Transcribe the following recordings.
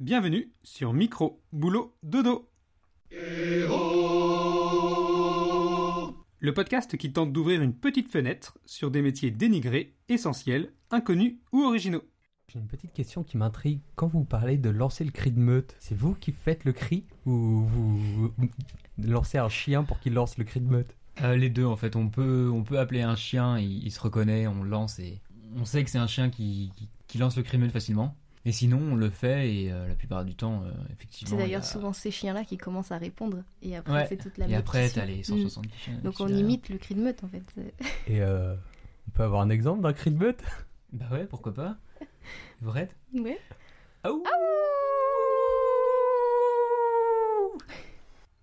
Bienvenue sur Micro, Boulot, Dodo. Le podcast qui tente d'ouvrir une petite fenêtre sur des métiers dénigrés, essentiels, inconnus ou originaux. J'ai une petite question qui m'intrigue. Quand vous parlez de lancer le cri de meute, c'est vous qui faites le cri ou vous lancez un chien pour qu'il lance le cri de meute? Euh, les deux en fait, on peut on peut appeler un chien, il, il se reconnaît, on le lance et on sait que c'est un chien qui, qui, qui lance le cri de meute facilement. Et sinon on le fait et euh, la plupart du temps euh, effectivement. C'est d'ailleurs a- souvent ces chiens-là qui commencent à répondre et après Ouais. c'est toute la Et après t'as les Mm. 170 chiens. Donc on suivent. imite le cri de meute en fait. Et euh, on peut avoir un exemple d'un cri de meute? Bah ouais, pourquoi pas? Vous êtes? Ouais.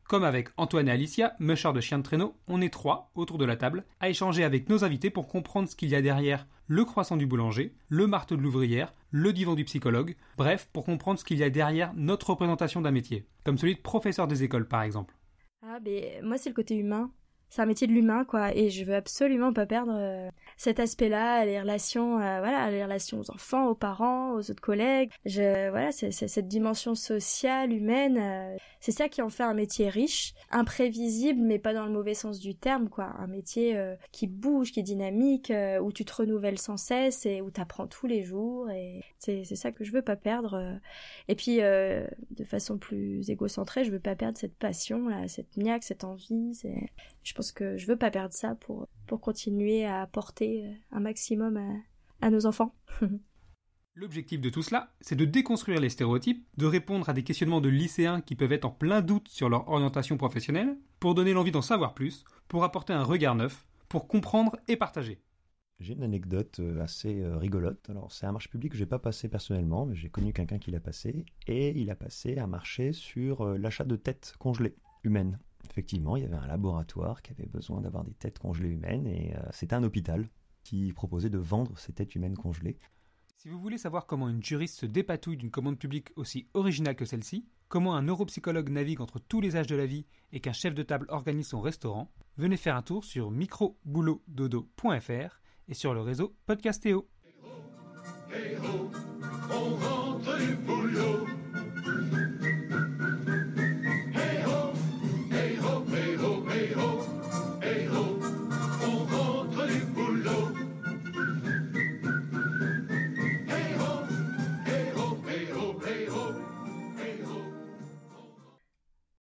Comme avec Antoine et Alicia, mushers de chiens de traîneau, on est trois autour de la table à échanger avec nos invités pour comprendre ce qu'il y a derrière le croissant du boulanger, le marteau de l'ouvrière, le divan du psychologue, bref, pour comprendre ce qu'il y a derrière notre représentation d'un métier, comme celui de professeur des écoles par exemple. Ah, ben moi c'est le côté humain. C'est un métier de l'humain, quoi, et je veux absolument pas perdre euh, cet aspect-là, les relations, euh, voilà, les relations aux enfants, aux parents, aux autres collègues. Je, voilà, c'est cette dimension sociale, humaine. euh, c'est ça qui en fait un métier riche, imprévisible, mais pas dans le mauvais sens du terme, quoi. Un métier qui bouge, qui est dynamique, où tu te renouvelles sans cesse et où t'apprends tous les jours. Et c'est c'est ça que je veux pas perdre. Et puis, de façon plus égocentrée, je veux pas perdre cette passion, là, cette niaque, cette envie. Je pense que je veux pas perdre ça pour pour continuer à apporter un maximum à, à nos enfants. L'objectif de tout cela, c'est de déconstruire les stéréotypes, de répondre à des questionnements de lycéens qui peuvent être en plein doute sur leur orientation professionnelle, pour donner l'envie d'en savoir plus, pour apporter un regard neuf, pour comprendre et partager. J'ai une anecdote euh, assez euh, rigolote. Alors, c'est un marché public que j'ai pas passé personnellement, mais j'ai connu quelqu'un qui l'a passé. Et il a passé un marché sur euh, l'achat de têtes congelées humaines. Effectivement, il y avait un laboratoire qui avait besoin d'avoir des têtes congelées humaines et euh, c'était un hôpital qui proposait de vendre ces têtes humaines congelées. Si vous voulez savoir comment une juriste se dépatouille d'une commande publique aussi originale que celle-ci, comment un neuropsychologue navigue entre tous les âges de la vie et qu'un chef de table organise son restaurant, venez faire un tour sur microboulotdodo.fr et sur le réseau Podcastéo. on rentre du boulot.